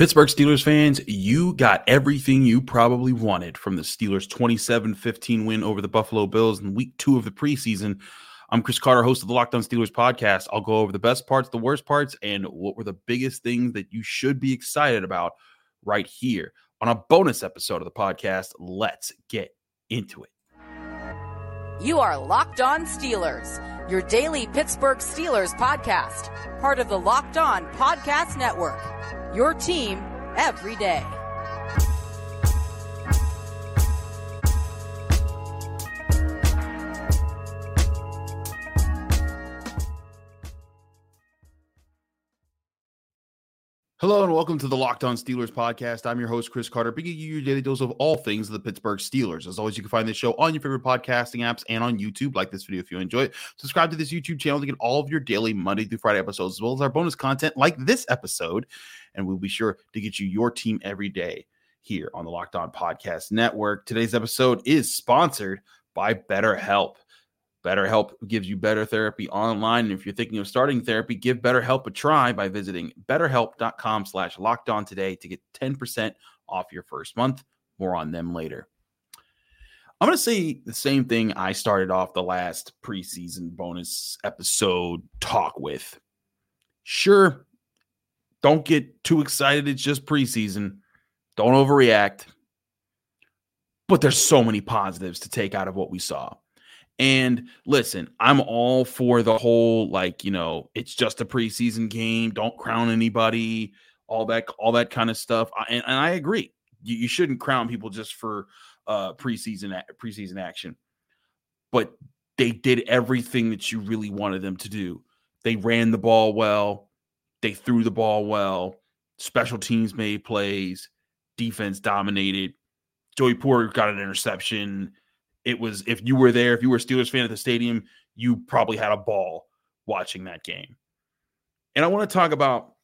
Pittsburgh Steelers fans, you got everything you probably wanted from the Steelers' 27 15 win over the Buffalo Bills in week two of the preseason. I'm Chris Carter, host of the Locked On Steelers podcast. I'll go over the best parts, the worst parts, and what were the biggest things that you should be excited about right here on a bonus episode of the podcast. Let's get into it. You are Locked On Steelers, your daily Pittsburgh Steelers podcast, part of the Locked On Podcast Network your team every day. Hello and welcome to the Locked On Steelers podcast. I'm your host, Chris Carter, bringing you your daily dose of all things the Pittsburgh Steelers. As always, you can find this show on your favorite podcasting apps and on YouTube. Like this video if you enjoy it. Subscribe to this YouTube channel to get all of your daily Monday through Friday episodes, as well as our bonus content like this episode. And we'll be sure to get you your team every day here on the Locked On Podcast Network. Today's episode is sponsored by BetterHelp. BetterHelp gives you better therapy online. And if you're thinking of starting therapy, give BetterHelp a try by visiting betterhelp.com slash locked on today to get 10% off your first month. More on them later. I'm going to say the same thing I started off the last preseason bonus episode talk with. Sure, don't get too excited. It's just preseason. Don't overreact. But there's so many positives to take out of what we saw. And listen, I'm all for the whole like, you know, it's just a preseason game, don't crown anybody, all that all that kind of stuff. And, and I agree. You, you, shouldn't crown people just for uh preseason preseason action. But they did everything that you really wanted them to do. They ran the ball well, they threw the ball well, special teams made plays, defense dominated. Joey Porter got an interception it was if you were there, if you were a Steelers fan at the stadium, you probably had a ball watching that game. And I want to talk about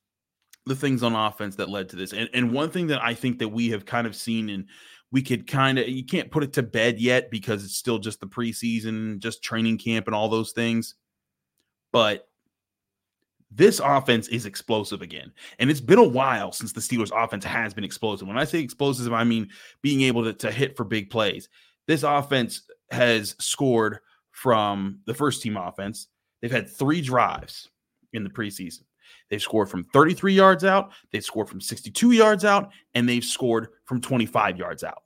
the things on offense that led to this. And, and one thing that I think that we have kind of seen and we could kind of you can't put it to bed yet because it's still just the preseason, just training camp and all those things. But this offense is explosive again. And it's been a while since the Steelers offense has been explosive. When I say explosive, I mean being able to, to hit for big plays this offense has scored from the first team offense. They've had three drives in the preseason. They've scored from 33 yards out, they've scored from 62 yards out, and they've scored from 25 yards out.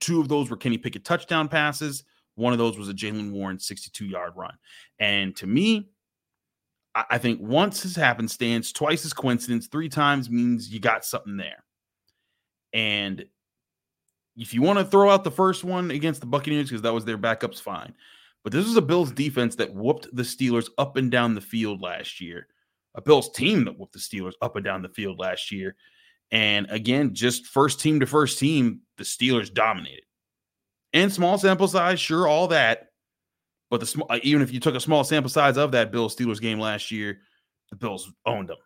Two of those were Kenny Pickett touchdown passes. One of those was a Jaylen Warren 62 yard run. And to me, I think once this happenstance, twice is coincidence, three times means you got something there. And if you want to throw out the first one against the Buccaneers because that was their backups, fine. But this was a Bills defense that whooped the Steelers up and down the field last year. A Bills team that whooped the Steelers up and down the field last year. And again, just first team to first team, the Steelers dominated. And small sample size, sure, all that. But the small, uh, even if you took a small sample size of that Bills Steelers game last year, the Bills owned them.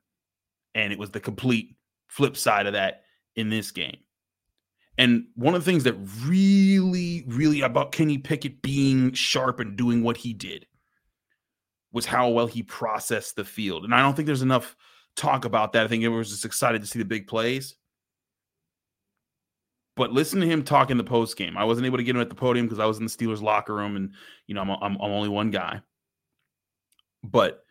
And it was the complete flip side of that in this game. And one of the things that really, really about Kenny Pickett being sharp and doing what he did was how well he processed the field. And I don't think there's enough talk about that. I think everyone was just excited to see the big plays. But listen to him talk in the post game. I wasn't able to get him at the podium because I was in the Steelers locker room, and you know I'm, I'm, I'm only one guy. But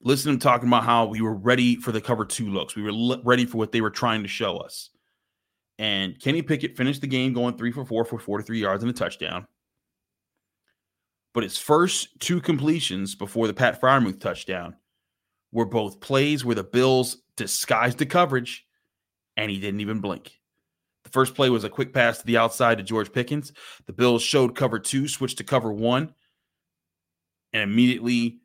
listen to him talking about how we were ready for the cover two looks. We were ready for what they were trying to show us. And Kenny Pickett finished the game going three for four for 43 yards and a touchdown. But his first two completions before the Pat Freiermuth touchdown were both plays where the Bills disguised the coverage and he didn't even blink. The first play was a quick pass to the outside to George Pickens. The Bills showed cover two, switched to cover one, and immediately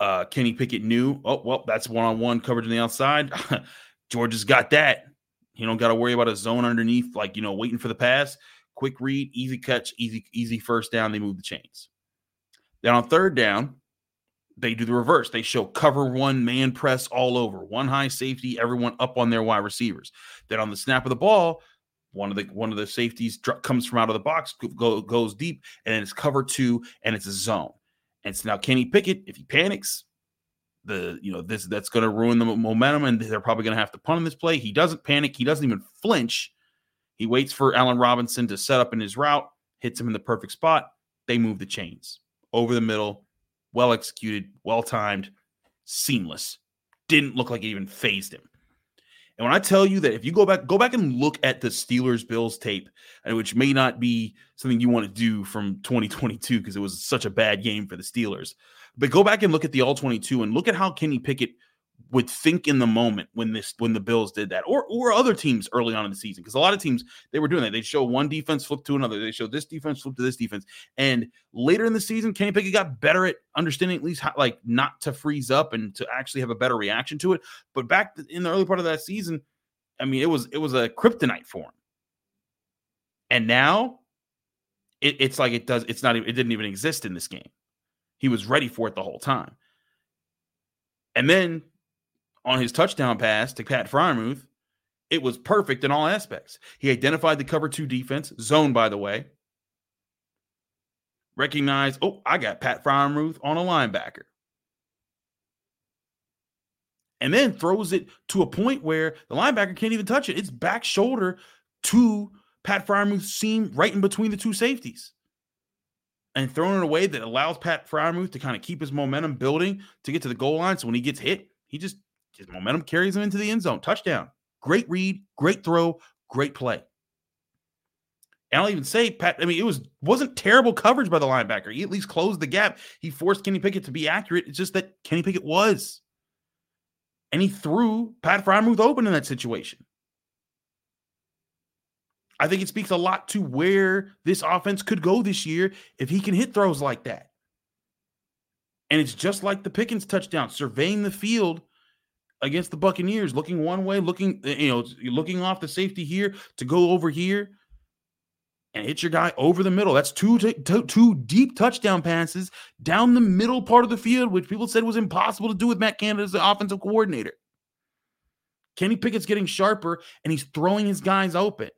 uh, Kenny Pickett knew, oh, well, that's one on one coverage on the outside. George has got that. You don't got to worry about a zone underneath, like, you know, waiting for the pass. Quick read, easy catch, easy, easy first down. They move the chains. Then on third down, they do the reverse. They show cover one, man press all over, one high safety, everyone up on their wide receivers. Then on the snap of the ball, one of the one of the safeties comes from out of the box, go, goes deep, and it's cover two, and it's a zone. And so now Kenny Pickett, if he panics, the you know this that's going to ruin the momentum, and they're probably going to have to punt on this play. He doesn't panic. He doesn't even flinch. He waits for Allen Robinson to set up in his route, hits him in the perfect spot. They move the chains over the middle, well executed, well timed, seamless. Didn't look like it even fazed him. And when I tell you that if you go back, go back and look at the Steelers Bills tape, which may not be something you want to do from 2022 because it was such a bad game for the Steelers. But go back and look at the all 22 and look at how Kenny Pickett would think in the moment when this when the Bills did that, or or other teams early on in the season, because a lot of teams they were doing that. They show one defense flip to another. They show this defense flip to this defense, and later in the season, Kenny Pickett got better at understanding at least how, like not to freeze up and to actually have a better reaction to it. But back in the early part of that season, I mean, it was it was a kryptonite for him, and now it, it's like it does. It's not. It didn't even exist in this game. He was ready for it the whole time. And then on his touchdown pass to Pat Freiermuth, it was perfect in all aspects. He identified the cover two defense, zone, by the way. Recognized, oh, I got Pat Freiermuth on a linebacker. And then throws it to a point where the linebacker can't even touch it. It's back shoulder to Pat Freiermuth's seam right in between the two safeties and throwing it away that allows Pat Freiermuth to kind of keep his momentum building to get to the goal line. So when he gets hit, he just his momentum carries him into the end zone. Touchdown. Great read, great throw, great play. And I'll even say, Pat, I mean, it was wasn't terrible coverage by the linebacker. He at least closed the gap. He forced Kenny Pickett to be accurate. It's just that Kenny Pickett was. And he threw Pat Freiermuth open in that situation. I think it speaks a lot to where this offense could go this year if he can hit throws like that. And it's just like the Pickens touchdown, surveying the field against the Buccaneers, looking one way, looking you know, looking off the safety here to go over here and hit your guy over the middle. That's two, t- t- two deep touchdown passes down the middle part of the field, which people said was impossible to do with Matt Canada as the offensive coordinator. Kenny Pickett's getting sharper and he's throwing his guys open.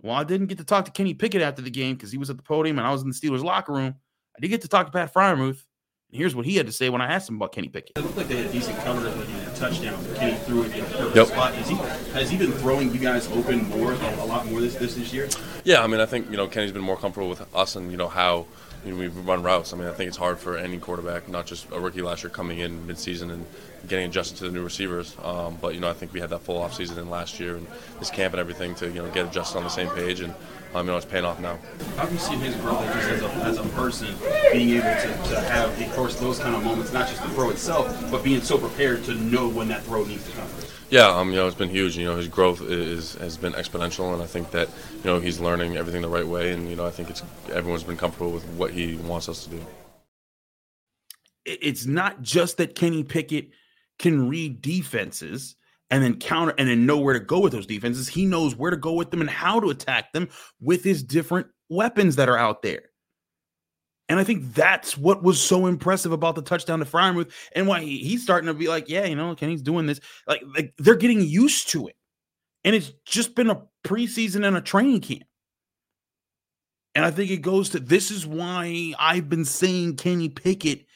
Well, I didn't get to talk to Kenny Pickett after the game because he was at the podium and I was in the Steelers locker room. I did get to talk to Pat Freiermuth. And here's what he had to say when I asked him about Kenny Pickett. It looked like they had decent coverage with a touchdown. Kenny threw it in a perfect yep. spot. Has he, has he been throwing you guys open more, a lot more this, this this year? Yeah, I mean, I think you know Kenny's been more comfortable with us and you know how you know, we run routes. I mean, I think it's hard for any quarterback, not just a rookie last year coming in midseason and getting adjusted to the new receivers. Um, but you know, I think we had that full off season in last year and this camp and everything to you know get adjusted on the same page, and um, you know it's paying off now. How have you seen his growth just as a, as a person, being able to, to have, of course, those kind of moments, not just the throw itself, but being so prepared to know when that throw needs to come? Yeah, um, you know, it's been huge. You know, his growth is has been exponential, and I think that you know he's learning everything the right way, and you know, I think it's everyone's been comfortable with what he wants us to do. It's not just that Kenny Pickett can read defenses and then counter and then know where to go with those defenses. He knows where to go with them and how to attack them with his different weapons that are out there. And I think that's what was so impressive about the touchdown to Freiermuth and why he, he's starting to be like, yeah, you know, Kenny's doing this. Like, like they're getting used to it. And it's just been a preseason and a training camp. And I think it goes to this is why I've been saying Kenny Pickett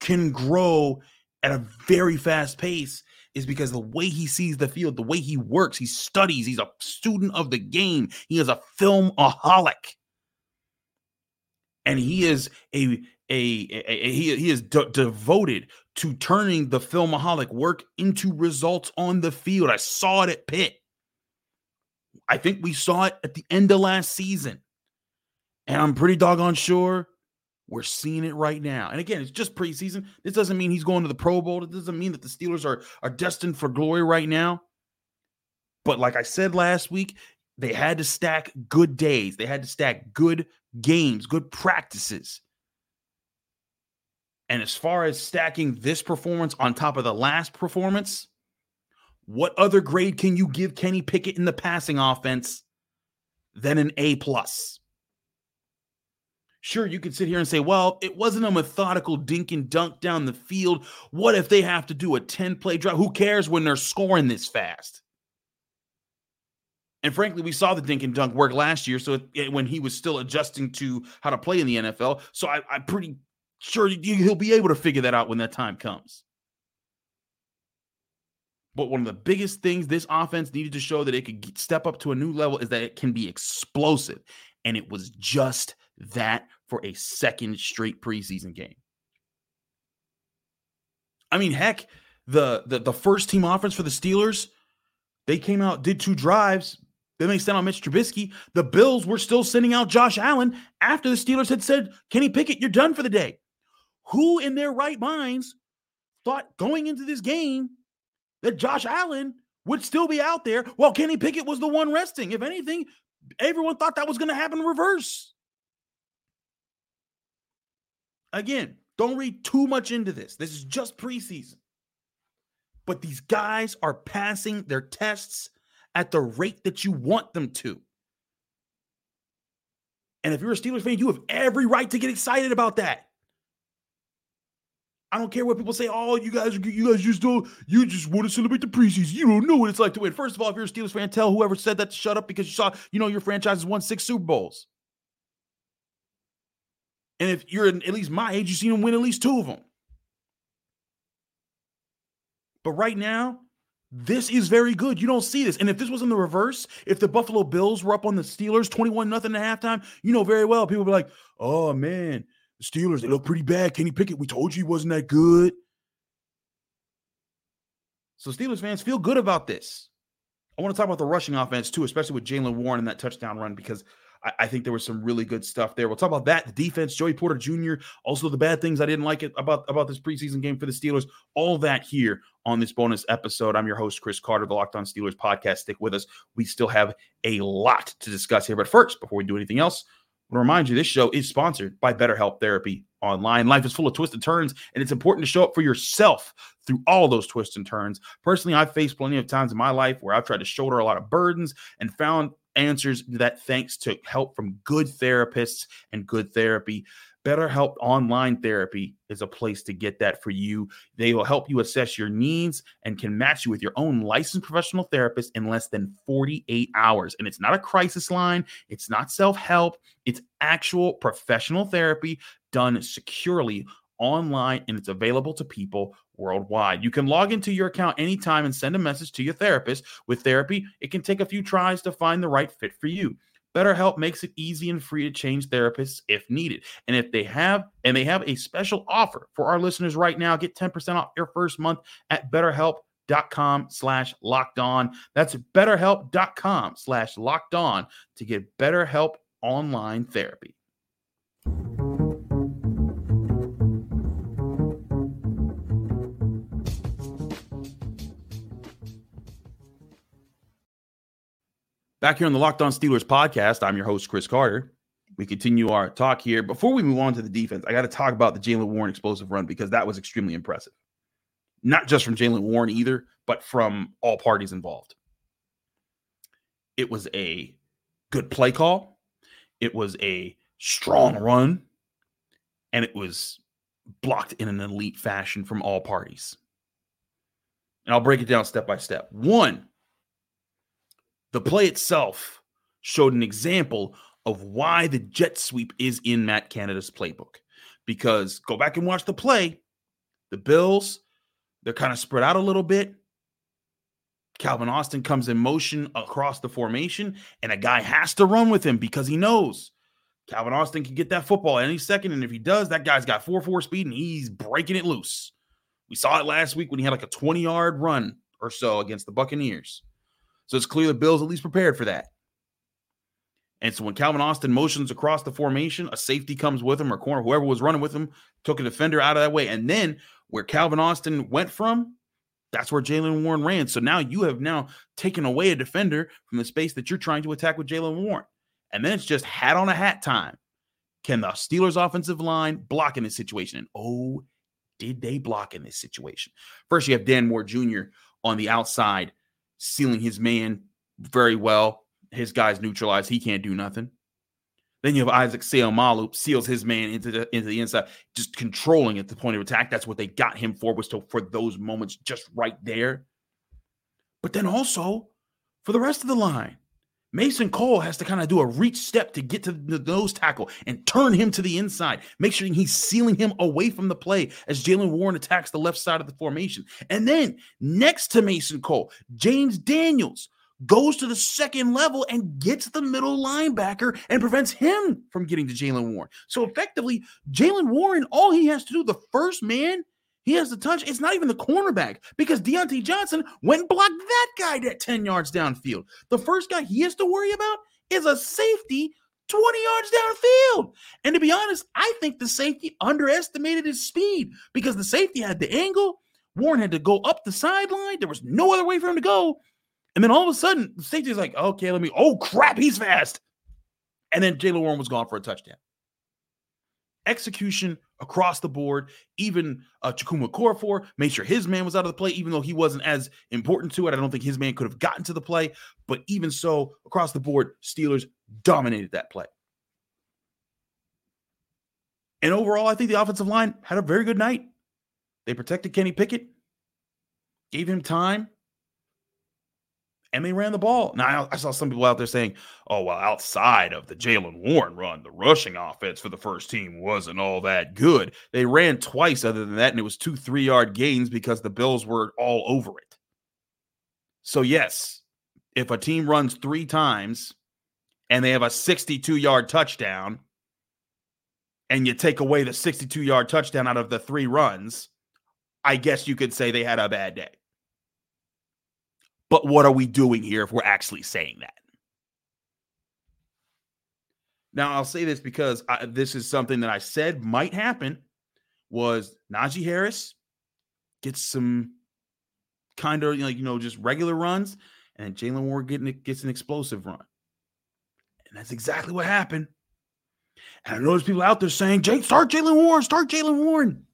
can grow at a very fast pace is because the way he sees the field, the way he works, he studies, he's a student of the game. He is a filmaholic and he is a a, a, a he, he is de- devoted to turning the filmaholic work into results on the field. I saw it at Pitt. I think we saw it at the end of last season. And I'm pretty doggone sure we're seeing it right now. And again, it's just preseason. This doesn't mean he's going to the Pro Bowl. It doesn't mean that the Steelers are, are destined for glory right now. But like I said last week, they had to stack good days. They had to stack good games, good practices. And as far as stacking this performance on top of the last performance, what other grade can you give Kenny Pickett in the passing offense than an A plus? Sure, you could sit here and say, well, it wasn't a methodical dink and dunk down the field. What if they have to do a 10 play drive? Who cares when they're scoring this fast? And frankly, we saw the dink and dunk work last year. So it, when he was still adjusting to how to play in the NFL, so I, am pretty sure he'll be able to figure that out when that time comes. But one of the biggest things this offense needed to show that it could step up to a new level is that it can be explosive. And it was just that for a second straight preseason game. I mean, heck, the the, the first team offense for the Steelers, they came out, did two drives. Then they sent out Mitch Trubisky. The Bills were still sending out Josh Allen after the Steelers had said, Kenny Pickett, you're done for the day. Who in their right minds thought going into this game that Josh Allen would still be out there while Kenny Pickett was the one resting. If anything, everyone thought that was going to happen in reverse. Again, don't read too much into this. This is just preseason. But these guys are passing their tests at the rate that you want them to. And if you're a Steelers fan, you have every right to get excited about that. I don't care what people say. Oh, you guys, you guys just don't. You just want to celebrate the preseason. You don't know what it's like to win. First of all, if you're a Steelers fan, tell whoever said that to shut up because you saw, you know, your franchise has won six Super Bowls. And if you're at least my age, you've seen them win at least two of them. But right now, this is very good. You don't see this. And if this was in the reverse, if the Buffalo Bills were up on the Steelers 21 nothing at halftime, you know very well people be like, oh man, the Steelers, they look pretty bad. Kenny Pickett, we told you he wasn't that good. So Steelers fans feel good about this. I want to talk about the rushing offense too, especially with Jaylen Warren and that touchdown run, because I, I, think there was some really good stuff there. We'll talk about that. The defense, Joey Porter Jr., also the bad things I didn't like it about, about this preseason game for the Steelers. All that here on this bonus episode. I'm your host, Chris Carter, the Locked On Steelers podcast. Stick with us. We still have a lot to discuss here. But first, before we do anything else, I want to remind you this show is sponsored by BetterHelp Therapy Online. Life is full of twists and turns, and it's important to show up for yourself through all those twists and turns. Personally, I've faced plenty of times in my life where I've tried to shoulder a lot of burdens and found answers that thanks to help from good therapists and good therapy. BetterHelp Online Therapy is a place to get that for you. They will help you assess your needs and can match you with your own licensed professional therapist in less than 48 hours. And it's not a crisis line, it's not self help, it's actual professional therapy done securely online and it's available to people worldwide. You can log into your account anytime and send a message to your therapist. With therapy, it can take a few tries to find the right fit for you. BetterHelp makes it easy and free to change therapists if needed. And if they have and they have a special offer for our listeners right now, get 10% off your first month at betterhelp.com slash locked on. That's betterhelp.com slash locked on to get BetterHelp online therapy. Back here on the Locked On Steelers podcast, I'm your host, Chris Carter. We continue our talk here. Before we move on to the defense, I got to talk about the Jaylen Warren explosive run because that was extremely impressive. Not just from Jaylen Warren either, but from all parties involved. It was a good play call, it was a strong run, and it was blocked in an elite fashion from all parties. And I'll break it down step by step. One, the play itself showed an example of why the jet sweep is in Matt Canada's playbook. Because go back and watch the play. The Bills, they're kind of spread out a little bit. Calvin Austin comes in motion across the formation, and a guy has to run with him because he knows Calvin Austin can get that football any second. And if he does, that guy's got 4 4 speed and he's breaking it loose. We saw it last week when he had like a 20 yard run or so against the Buccaneers. So it's clear the Bills at least prepared for that. And so when Calvin Austin motions across the formation, a safety comes with him or corner, whoever was running with him, took a defender out of that way. And then where Calvin Austin went from, that's where Jaylen Warren ran. So now you have now taken away a defender from the space that you're trying to attack with Jaylen Warren. And then it's just hat on a hat time. Can the Steelers offensive line block in this situation? And oh, did they block in this situation? First, you have Dan Moore Jr. on the outside sealing his man very well. His guy's neutralized. He can't do nothing. Then you have Isaac Seumalo seals his man into the into the inside, just controlling at the point of attack. That's what they got him for was to for those moments just right there. But then also for the rest of the line, Mason Cole has to kind of do a reach step to get to the nose tackle and turn him to the inside, make sure he's sealing him away from the play as Jaylen Warren attacks the left side of the formation. And then next to Mason Cole, James Daniels goes to the second level and gets the middle linebacker and prevents him from getting to Jaylen Warren. So effectively, Jaylen Warren, all he has to do, the first man he has the touch. It's not even the cornerback because Diontae Johnson went and blocked that guy at 10 yards downfield. The first guy he has to worry about is a safety 20 yards downfield. And to be honest, I think the safety underestimated his speed because the safety had the angle. Warren had to go up the sideline. There was no other way for him to go. And then all of a sudden, the safety's like, okay, let me, oh crap, he's fast. And then Jaylen Warren was gone for a touchdown. Execution across the board. Even uh, Chukwuma Okorafor made sure his man was out of the play, even though he wasn't as important to it. I don't think his man could have gotten to the play. But even so, across the board, Steelers dominated that play. And overall, I think the offensive line had a very good night. They protected Kenny Pickett, gave him time and they ran the ball. Now I saw some people out there saying, "Oh well, outside of the Jaylen Warren run, the rushing offense for the first team wasn't all that good." They ran twice, other than that, and it was two three-yard gains because the Bills were all over it. So yes, if a team runs three times and they have a 62-yard touchdown, and you take away the 62-yard touchdown out of the three runs, I guess you could say they had a bad day. But what are we doing here if we're actually saying that? Now, I'll say this because I, this is something that I said might happen was Najee Harris gets some kind of like, you know, just regular runs and Jaylen Warren getting gets an explosive run. And that's exactly what happened. And I know there's people out there saying, Jake, start Jaylen Warren, start Jaylen Warren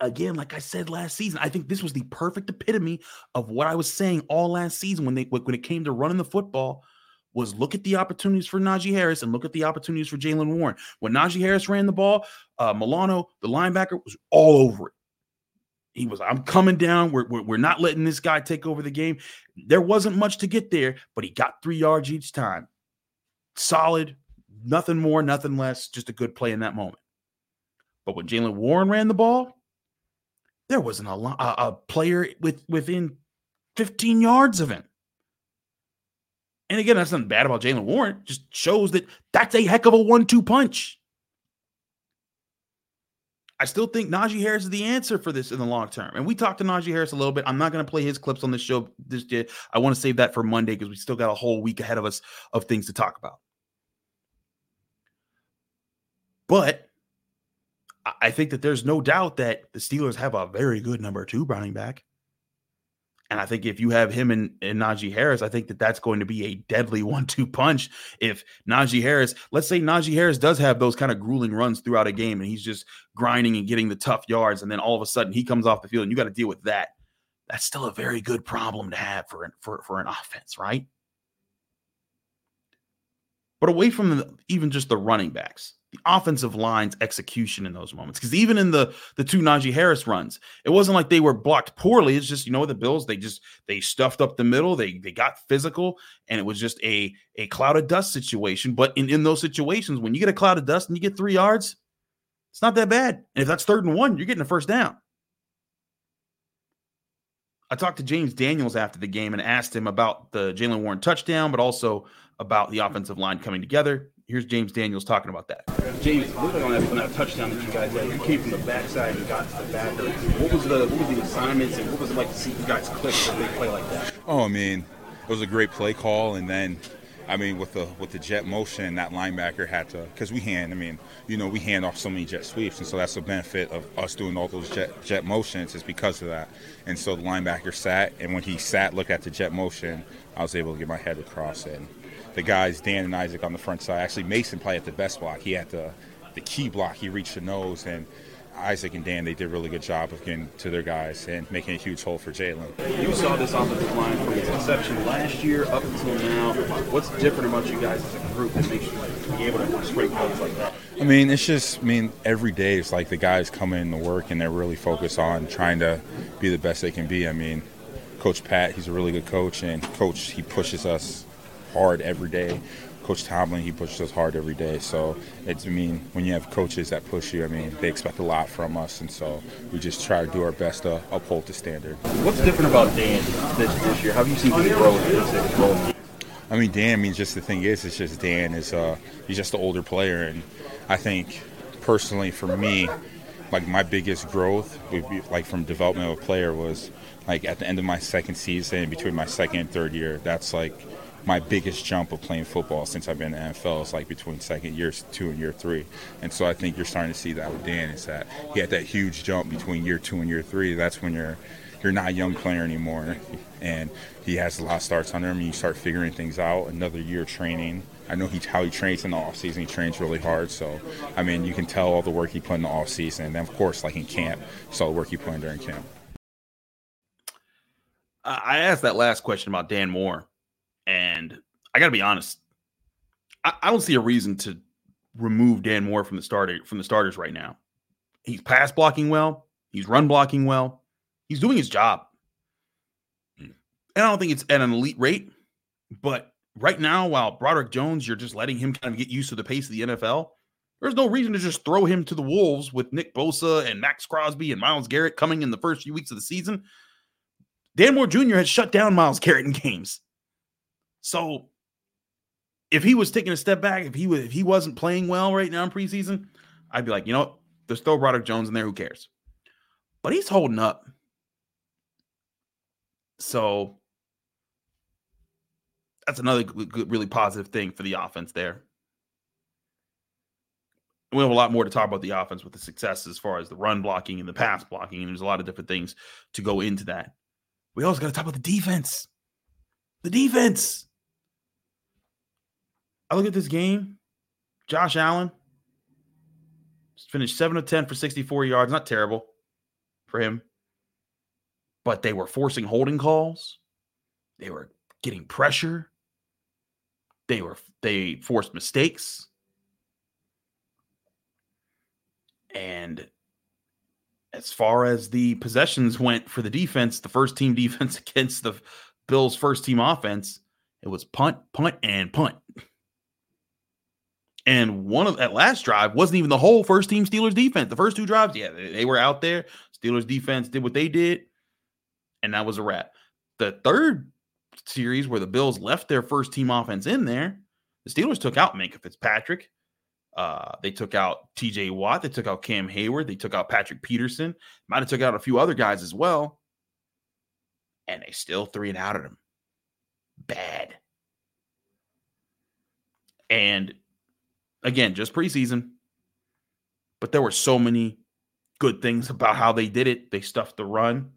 again, like I said last season, I think this was the perfect epitome of what I was saying all last season when they when it came to running the football. Was look at the opportunities for Najee Harris and look at the opportunities for Jaylen Warren. When Najee Harris ran the ball, uh, Milano, the linebacker, was all over it. He was, I'm coming down. We're, we're, we're, not letting this guy take over the game. There wasn't much to get there, but he got three yards each time. Solid, nothing more, nothing less, just a good play in that moment. But when Jaylen Warren ran the ball, there wasn't a, a, a player with within 15 yards of him. And again, that's nothing bad about Jaylen Warren. Just shows that that's a heck of a one-two punch. I still think Najee Harris is the answer for this in the long term. And we talked to Najee Harris a little bit. I'm not going to play his clips on the show this day. I want to save that for Monday because we still got a whole week ahead of us of things to talk about. But I think that there's no doubt that the Steelers have a very good number two running back. And I think if you have him and, and Najee Harris, I think that that's going to be a deadly one two punch. If Najee Harris, let's say Najee Harris does have those kind of grueling runs throughout a game and he's just grinding and getting the tough yards, and then all of a sudden he comes off the field and you got to deal with that. That's still a very good problem to have for, for, for an offense, right? But away from the, even just the running backs, the offensive line's execution in those moments. Because even in the the two Najee Harris runs, it wasn't like they were blocked poorly. It's just you know the Bills they just they stuffed up the middle. They they got physical, and it was just a a cloud of dust situation. But in in those situations, when you get a cloud of dust and you get three yards, it's not that bad. And if that's third and one, you're getting a first down. I talked to James Daniels after the game and asked him about the Jaylen Warren touchdown, but also about the offensive line coming together. Here's James Daniels talking about that. James, looked like on that, on that touchdown that you guys had, you came from the backside and got to the back. What was the what was the assignments and what was it like to see you guys click a big play like that? Oh, I mean, it was a great play call, and then I mean, with the with the jet motion, that linebacker had to because we hand. I mean, you know, we hand off so many jet sweeps, and so that's the benefit of us doing all those jet jet motions is because of that. And so the linebacker sat, and when he sat, looked at the jet motion, I was able to get my head across And the guys Dan and Isaac on the front side. Actually, Mason played at the best block. He had the the key block. He reached the nose, and Isaac and Dan they did a really good job of getting to their guys and making a huge hole for Jaylen. You saw this offensive line from its inception last year up until now. What's different about you guys as a group that makes you be able to spring plays like that? I mean, it's just, I mean, every day it's like the guys come in to work and they're really focused on trying to be the best they can be. I mean, Coach Pat, he's a really good coach, and coach he pushes us hard every day. Coach Tomlin, he pushes us hard every day. So it's, I mean, when you have coaches that push you, I mean, they expect a lot from us, and so we just try to do our best to uphold the standard. What's different about Dan this, this year? How have you seen him grow his role? I mean, Dan. I mean, just the thing is, it's just Dan is uh, he's just an older player, and I think personally for me, like my biggest growth, would be, like from development of a player, was like at the end of my second season, between my second and third year. That's like my biggest jump of playing football since I've been in the NFL is like between second year two and year three. And so I think you're starting to see that with Dan is that he had that huge jump between year two and year three. That's when you're you're not a young player anymore. And he has a lot of starts under him and you start figuring things out. Another year of training. I know he how he trains in the off season. He trains really hard. So I mean you can tell all the work he put in the off season. And then of course like in camp, saw the work he put in during camp. I asked that last question about Dan Moore and I got to be honest, I, I, don't see a reason to remove Dan Moore from the starter from the starters right now. He's pass blocking well. He's run blocking well. He's doing his job. And I don't think it's at an elite rate, but right now, while Broderick Jones, you're just letting him kind of get used to the pace of the NFL. There's no reason to just throw him to the wolves with Nick Bosa and Maxx Crosby and Myles Garrett coming in the first few weeks of the season. Dan Moore Jr. has shut down Myles Garrett in games. So if he was taking a step back, if he was if he wasn't playing well right now in preseason, I'd be like, you know what? There's throw Broderick Jones in there. Who cares? But he's holding up. So that's another good, really positive thing for the offense there. We have a lot more to talk about the offense with the success as far as the run blocking and the pass blocking, and there's a lot of different things to go into that. We also got to talk about the defense. The defense. I look at this game. Josh Allen finished 7 of 10 for 64 yards. Not terrible for him. But they were forcing holding calls. They were getting pressure. They were they forced mistakes. And as far as the possessions went for the defense, the first team defense against the Bills' first team offense, it was punt, punt, and punt. And one of that last drive wasn't even the whole first team Steelers defense. The first two drives, yeah, they, they were out there. Steelers defense did what they did, and that was a wrap. The third series where the Bills left their first team offense in there, the Steelers took out Minkah Fitzpatrick. Uh, they took out TJ Watt. They took out Cam Heyward. They took out Patrick Peterson. Might have took out a few other guys as well. And they still three and out of them. Bad. And again, just preseason, but there were so many good things about how they did it. They stuffed the run.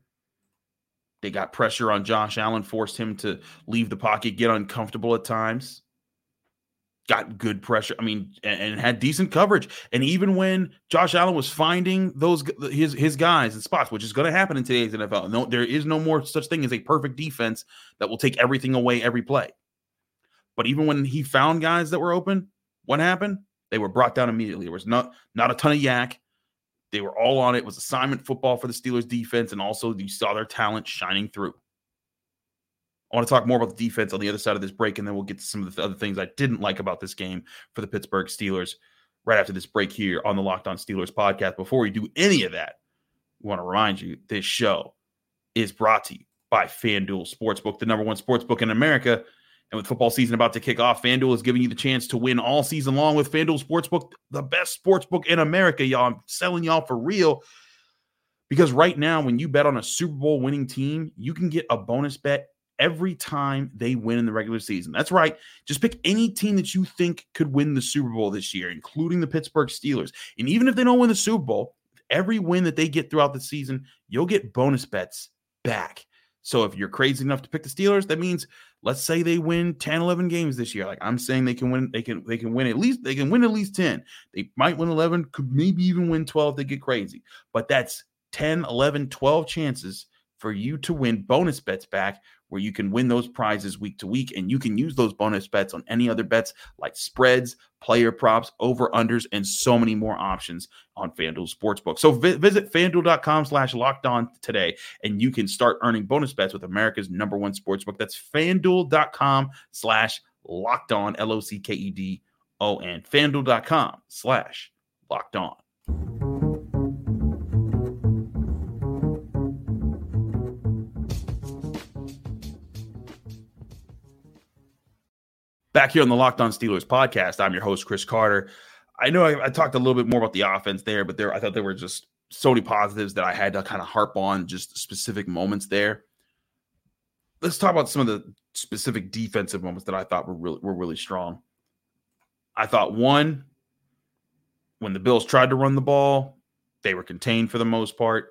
They got pressure on Josh Allen, forced him to leave the pocket, get uncomfortable at times. Got good pressure. I mean, and, and had decent coverage. And even when Josh Allen was finding those his his guys and spots, which is going to happen in today's NFL, no, there is no more such thing as a perfect defense that will take everything away every play. But even when he found guys that were open, what happened? They were brought down immediately. There was not not a ton of YAC. They were all on it. it was assignment football for the Steelers defense, and also you saw their talent shining through. I want to talk more about the defense on the other side of this break, and then we'll get to some of the other things I didn't like about this game for the Pittsburgh Steelers right after this break here on the Locked On Steelers podcast. Before we do any of that, we want to remind you this show is brought to you by FanDuel Sportsbook, the number one sportsbook in America. And with football season about to kick off, FanDuel is giving you the chance to win all season long with FanDuel Sportsbook, the best sportsbook in America, y'all. I'm selling y'all for real. Because right now, when you bet on a Super Bowl winning team, you can get a bonus bet every time they win in the regular season. That's right. Just pick any team that you think could win the Super Bowl this year, including the Pittsburgh Steelers. And even if they don't win the Super Bowl, every win that they get throughout the season, you'll get bonus bets back. So if you're crazy enough to pick the Steelers, that means let's say they win 10, 11 games this year. Like I'm saying they can win, they can they can win at least they can win at least 10. They might win 11, could maybe even win 12 they get crazy. But that's 10, 11, 12 chances for you to win bonus bets back where you can win those prizes week to week and you can use those bonus bets on any other bets like spreads, player props, over unders, and so many more options on FanDuel Sportsbook. So vi- visit fanduel.com slash locked on today and you can start earning bonus bets with America's number one sportsbook. That's fanduel.com slash locked on, L O C K E D O N, fanduel.com slash locked on. Back here on the Locked On Steelers podcast, I'm your host, Chris Carter. I know I, I, talked a little bit more about the offense there, but there I thought there were just so many positives that I had to kind of harp on just specific moments there. Let's talk about some of the specific defensive moments that I thought were really were really strong. I thought one, when the Bills tried to run the ball, they were contained for the most part.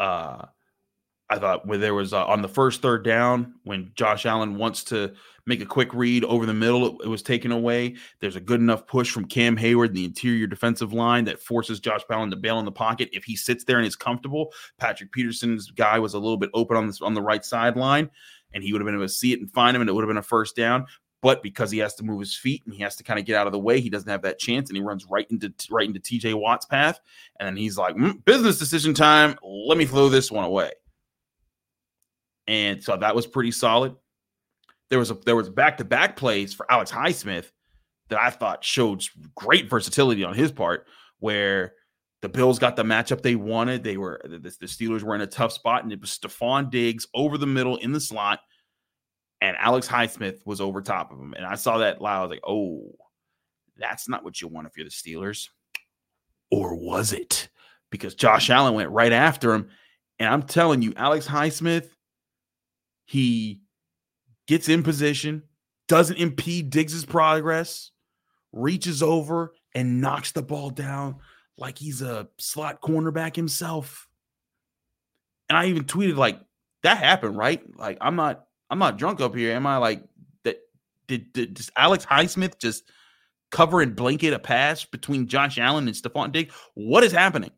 Uh, I thought when there was uh, on the first third down when Josh Allen wants to make a quick read over the middle, it, was taken away. There's a good enough push from Cam Heyward, the interior defensive line, that forces Josh Allen to bail in the pocket. If he sits there and is comfortable, Patrick Peterson's guy was a little bit open on this on the right sideline, and he would have been able to see it and find him, and it would have been a first down. But because he has to move his feet and he has to kind of get out of the way, he doesn't have that chance, and he runs right into right into TJ Watt's path. And then he's like, mm, "Business decision time. Let me throw this one away." And so that was pretty solid. There was a there was back to back plays for Alex Highsmith that I thought showed great versatility on his part, where the Bills got the matchup they wanted. They were the, the Steelers were in a tough spot, and it was Stefon Diggs over the middle in the slot and Alex Highsmith was over top of him. And I saw that live. I was like, oh, that's not what you want if you're the Steelers. Or was it? Because Josh Allen went right after him. And I'm telling you, Alex Highsmith, he gets in position, doesn't impede Diggs's progress, reaches over and knocks the ball down like he's a slot cornerback himself. And I even tweeted like that happened, right? Like I'm not I'm not drunk up here. Am I like that? Did, did does Alex Highsmith just cover and blanket a pass between Josh Allen and Stefon Diggs? What is happening?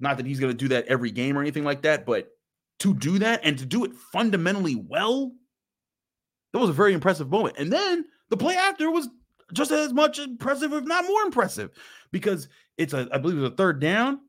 Not that he's going to do that every game or anything like that, but to do that and to do it fundamentally well, that was a very impressive moment. And then the play after was just as much impressive, if not more impressive, because it's a, I believe it was a third down.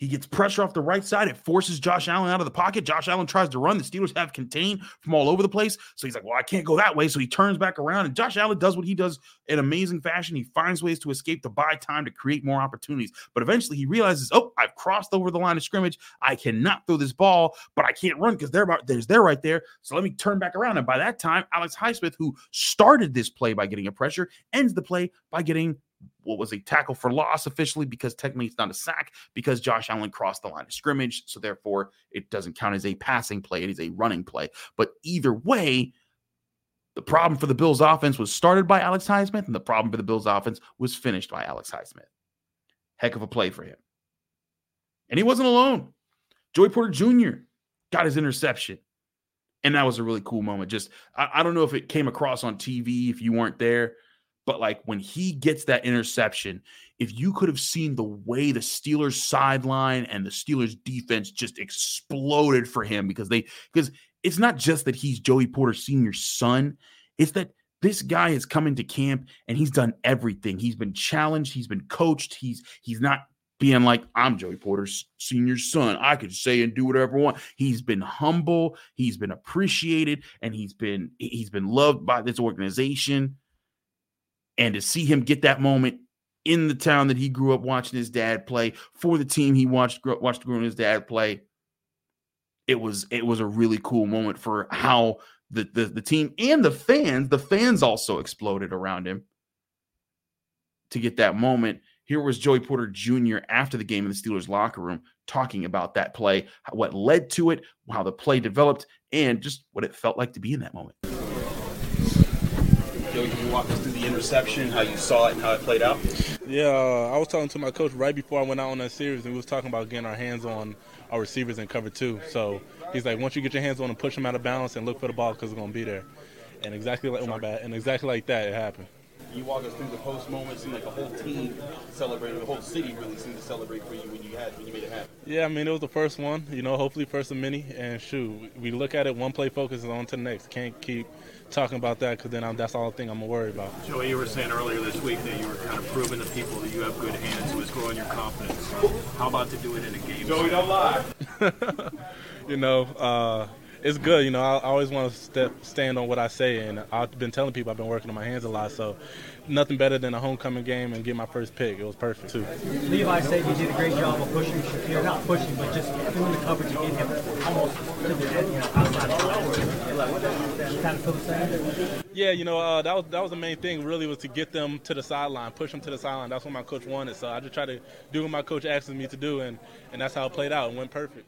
He gets pressure off the right side. It forces Josh Allen out of the pocket. Josh Allen tries to run. The Steelers have contained from all over the place. So he's like, well, I can't go that way. So he turns back around, and Josh Allen does what he does in amazing fashion. He finds ways to escape to buy time to create more opportunities. But eventually he realizes, oh, I've crossed over the line of scrimmage. I cannot throw this ball, but I can't run because they're about there's there right there. So let me turn back around. And by that time, Alex Highsmith, who started this play by getting a pressure, ends the play by getting what was a tackle for loss officially because technically it's not a sack because Josh Allen crossed the line of scrimmage. So therefore, it doesn't count as a passing play. It is a running play. But either way, the problem for the Bills offense was started by Alex Highsmith, and the problem for the Bills offense was finished by Alex Highsmith. Heck of a play for him. And he wasn't alone. Joey Porter Jr. got his interception. And that was a really cool moment. Just, I, I don't know if it came across on TV if you weren't there but like when he gets that interception, if you could have seen the way the Steelers sideline and the Steelers defense just exploded for him because they because it's not just that he's Joey Porter Sr.'s son, it's that this guy has come into camp and he's done everything. He's been challenged, he's been coached, he's he's not being like I'm Joey Porter's senior son. I could say and do whatever I want. He's been humble, he's been appreciated, and he's been he's been loved by this organization. And to see him get that moment in the town that he grew up watching his dad play for the team he watched watched growing his dad play, it was it was a really cool moment for how the, the the team and the fans, the fans also exploded around him to get that moment. Here was Joey Porter Jr. after the game in the Steelers locker room talking about that play, what led to it, how the play developed, and just what it felt like to be in that moment. Joey, can you walk us the interception, how you saw it, and how it played out? Yeah, uh, I was talking to my coach right before I went out on that series, and we was talking about getting our hands on our receivers in cover two. So he's like, once you get your hands on them, push them out of balance and look for the ball because it's gonna be there. And exactly like oh my bad, and exactly like that, it happened. you walk us through the post moment. It seemed like the whole team celebrated. The whole city really seemed to celebrate for you when you had when you made it happen. Yeah, I mean it was the first one. You know, hopefully first of many. And shoot, we look at it one play focus on to the next. Can't keep talking about that because then I'm, that's all I thing I'm gonna worry about. Joey, you were saying earlier this week that you were kind of proving to people that you have good hands, so it's growing your confidence. How about to do it in a game? Joey, don't lie. you know. Uh, it's good. You know, I, I always want to stand on what I say, and I've been telling people I've been working on my hands a lot. So, nothing better than a homecoming game and get my first pick. It was perfect too. Levi said you did a great job of pushing Shakir, not pushing, but just doing the coverage and getting him almost to the you know outside of the line. Kind of feel the same. Yeah, you know, uh, that was that was the main thing. Really, was to get them to the sideline, push them to the sideline. That's what my coach wanted. So I just tried to do what my coach asked me to do, and and that's how it played out. and went perfect.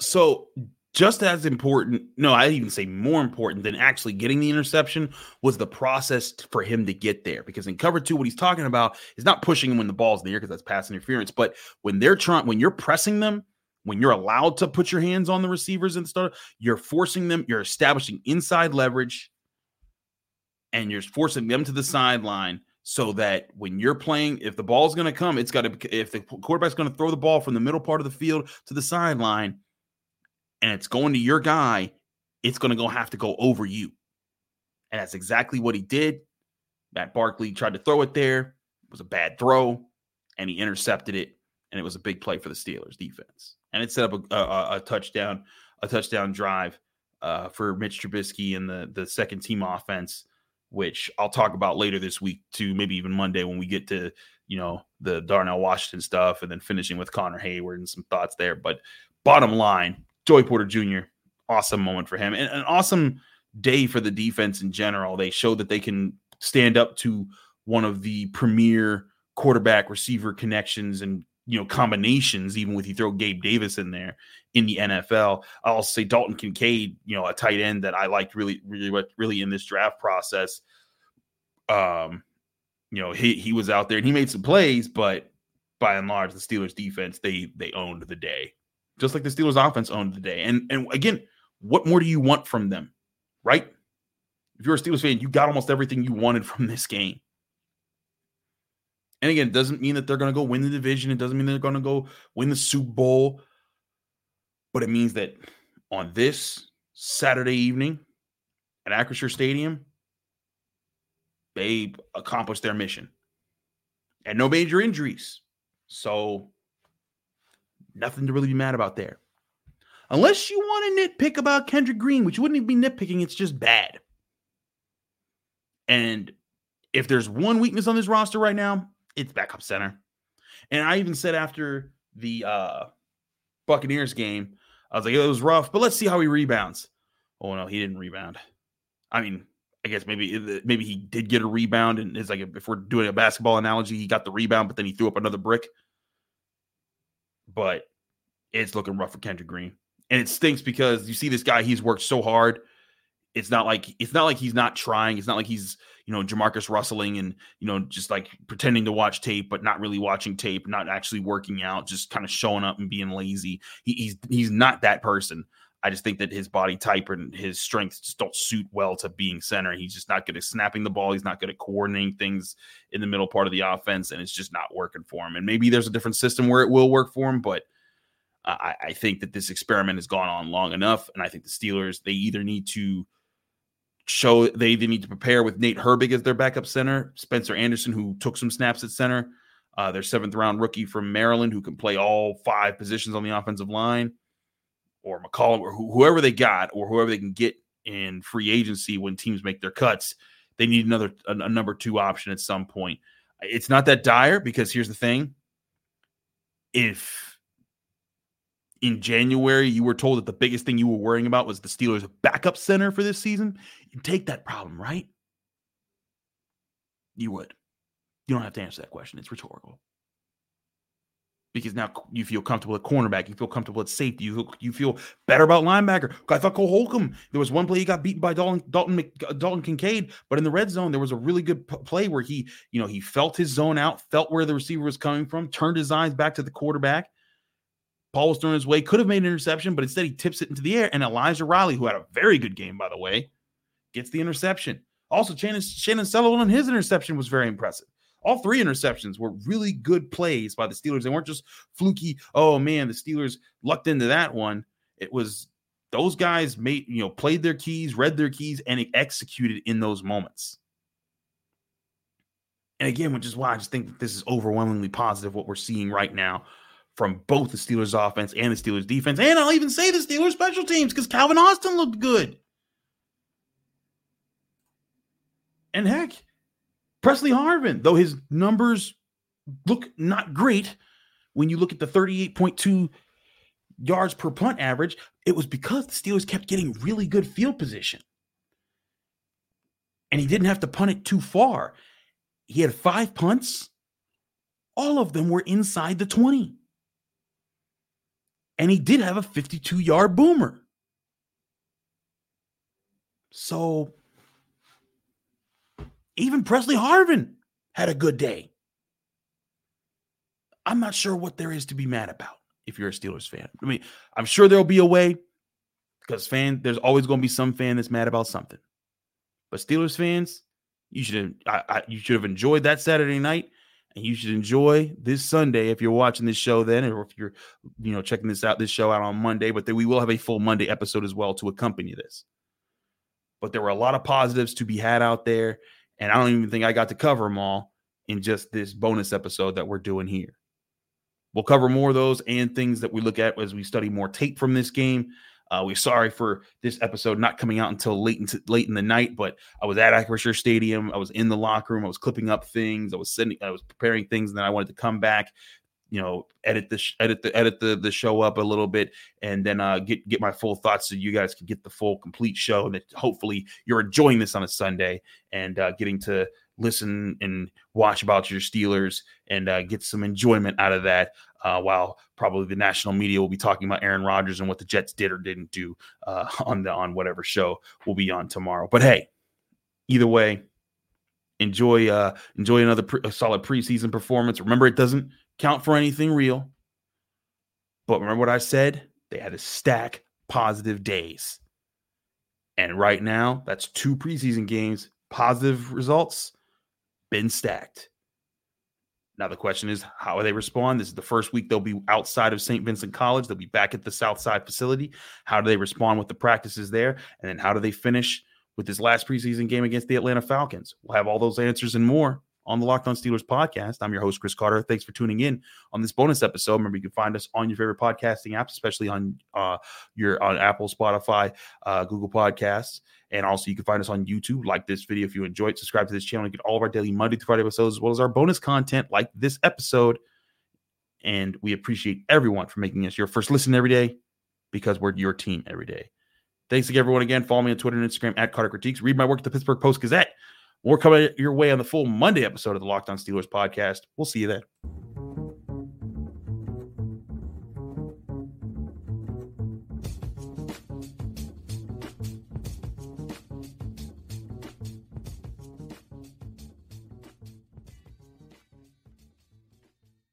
So just as important, no, I even say more important than actually getting the interception was the process for him to get there. Because in cover two, what he's talking about is not pushing him when the ball's in the air because that's pass interference, but when they're trying, when you're pressing them, when you're allowed to put your hands on the receivers and stuff, you're forcing them, you're establishing inside leverage, and you're forcing them to the sideline so that when you're playing, if the ball's going to come, it's got to, if the quarterback's going to throw the ball from the middle part of the field to the sideline and it's going to your guy, it's going to go have to go over you. And that's exactly what he did. Matt Barkley tried to throw it there. It was a bad throw, and he intercepted it, and it was a big play for the Steelers defense. And it set up a, a, a touchdown, a touchdown drive uh, for Mitch Trubisky and the the second team offense, which I'll talk about later this week too, maybe even Monday when we get to you know the Darnell Washington stuff, and then finishing with Connor Heyward and some thoughts there. But bottom line, Joey Porter Jr. Awesome moment for him and an awesome day for the defense in general. They showed that they can stand up to one of the premier quarterback receiver connections and you know combinations, even with you throw Gabe Davis in there in the NFL. I'll say Dalton Kincaid, you know, a tight end that I liked really, really, really in this draft process. Um, you know, he he was out there and he made some plays, but by and large, the Steelers defense they they owned the day just like the Steelers offense owned the day. And and again, what more do you want from them? Right? If you're a Steelers fan, you got almost everything you wanted from this game. And again, it doesn't mean that they're going to go win the division. It doesn't mean they're going to go win the Super Bowl. But it means that on this Saturday evening at Acrisure Stadium, they accomplished their mission and no major injuries. So Nothing to really be mad about there. Unless you want to nitpick about Kendrick Green, which wouldn't even be nitpicking, it's just bad. And if there's one weakness on this roster right now, it's backup center. And I even said after the uh Buccaneers game, I was like, it was rough, but let's see how he rebounds. Oh no, he didn't rebound. I mean, I guess maybe maybe he did get a rebound, and it's like if we're doing a basketball analogy, he got the rebound, but then he threw up another brick but it's looking rough for Kendrick Green. And it stinks because you see this guy, he's worked so hard. It's not like it's not like he's not trying. It's not like he's, you know, JaMarcus Russell and, you know, just like pretending to watch tape, but not really watching tape, not actually working out, just kind of showing up and being lazy. He, he's he's not that person. I just think that his body type and his strengths just don't suit well to being center. He's just not good at snapping the ball. He's not good at coordinating things in the middle part of the offense, and it's just not working for him. And maybe there's a different system where it will work for him, but I, I think that this experiment has gone on long enough. And I think the Steelers, they either need to show they either need to prepare with Nate Herbig as their backup center, Spencer Anderson, who took some snaps at center, uh, their seventh round rookie from Maryland, who can play all five positions on the offensive line or McCollum or whoever they got or whoever they can get in free agency when teams make their cuts, they need another a, a number two option at some point. It's not that dire because here's the thing: if in January you were told that the biggest thing you were worrying about was the Steelers' backup center for this season, you take that problem, right? You would. You don't have to answer that question. It's rhetorical because now you feel comfortable at cornerback, you feel comfortable at safety, you feel, you feel better about linebacker. I thought Cole Holcomb, there was one play he got beaten by Dalton Dalton uh, Dalton Kincaid, but in the red zone there was a really good play where he, you know, he felt his zone out, felt where the receiver was coming from, turned his eyes back to the quarterback. Paul was throwing his way, could have made an interception, but instead he tips it into the air. And Elijah Riley, who had a very good game, by the way, gets the interception. Also, Shannon, Chandon Sullivan, his interception was very impressive. All three interceptions were really good plays by the Steelers. They weren't just fluky, oh man, the Steelers lucked into that one. It was those guys made, you know, played their keys, read their keys, and executed in those moments. And again, which is why I just think that this is overwhelmingly positive what we're seeing right now from both the Steelers offense and the Steelers defense. And I'll even say the Steelers special teams because Calvin Austin looked good. And heck, Pressley Harvin, though his numbers look not great when you look at the 38.2 yards per punt average, it was because the Steelers kept getting really good field position. And he didn't have to punt it too far. He had five punts, all of them were inside the 20. And he did have a 52 yard boomer. So even Pressley Harvin had a good day. I'm not sure what there is to be mad about if you're a Steelers fan. I mean, I'm sure there'll be a way because fan, there's always going to be some fan that's mad about something. But Steelers fans, you should I, I, you should have enjoyed that Saturday night, and you should enjoy this Sunday if you're watching this show then, or if you're you know checking this out this show out on Monday. But then we will have a full Monday episode as well to accompany this. But there were a lot of positives to be had out there, and I don't even think I got to cover them all in just this bonus episode that we're doing here. We'll cover more of those and things that we look at as we study more tape from this game. Uh, we're sorry for this episode not coming out until late into, late in the night, but I was at Acrisure Stadium. I was in the locker room. I was clipping up things. I was sending. I was preparing things, and then I wanted to come back, you know, edit the sh- edit the edit the the show up a little bit, and then uh, get get my full thoughts so you guys can get the full complete show. And that hopefully you're enjoying this on a Sunday and uh, getting to listen and watch about your Steelers and uh, get some enjoyment out of that. Uh, while probably the national media will be talking about Aaron Rodgers and what the Jets did or didn't do uh, on the on whatever show will be on tomorrow. But hey, either way, enjoy uh, enjoy another pre- solid preseason performance. Remember, it doesn't count for anything real. But remember what I said? They had to stack positive days. And right now, that's two preseason games, positive results been stacked. Now the question is, how they respond? This is the first week they'll be outside of St. Vincent College. They'll be back at the Southside facility. How do they respond with the practices there? And then how do they finish with this last preseason game against the Atlanta Falcons? We'll have all those answers and more on the Locked On Steelers podcast. I'm your host, Chris Carter. Thanks for tuning in on this bonus episode. Remember, you can find us on your favorite podcasting apps, especially on uh, your on Apple, Spotify, uh, Google Podcasts, and also you can find us on YouTube. Like this video if you enjoyed. Subscribe to this channel and get all of our daily Monday to Friday episodes, as well as our bonus content like this episode. And we appreciate everyone for making us your first listen every day because we're your team every day. Thanks again, everyone. Again, follow me on Twitter and Instagram at Carter Critiques. Read my work at the Pittsburgh Post Gazette. More coming your way on the full Monday episode of the Locked On Steelers podcast. We'll see you then.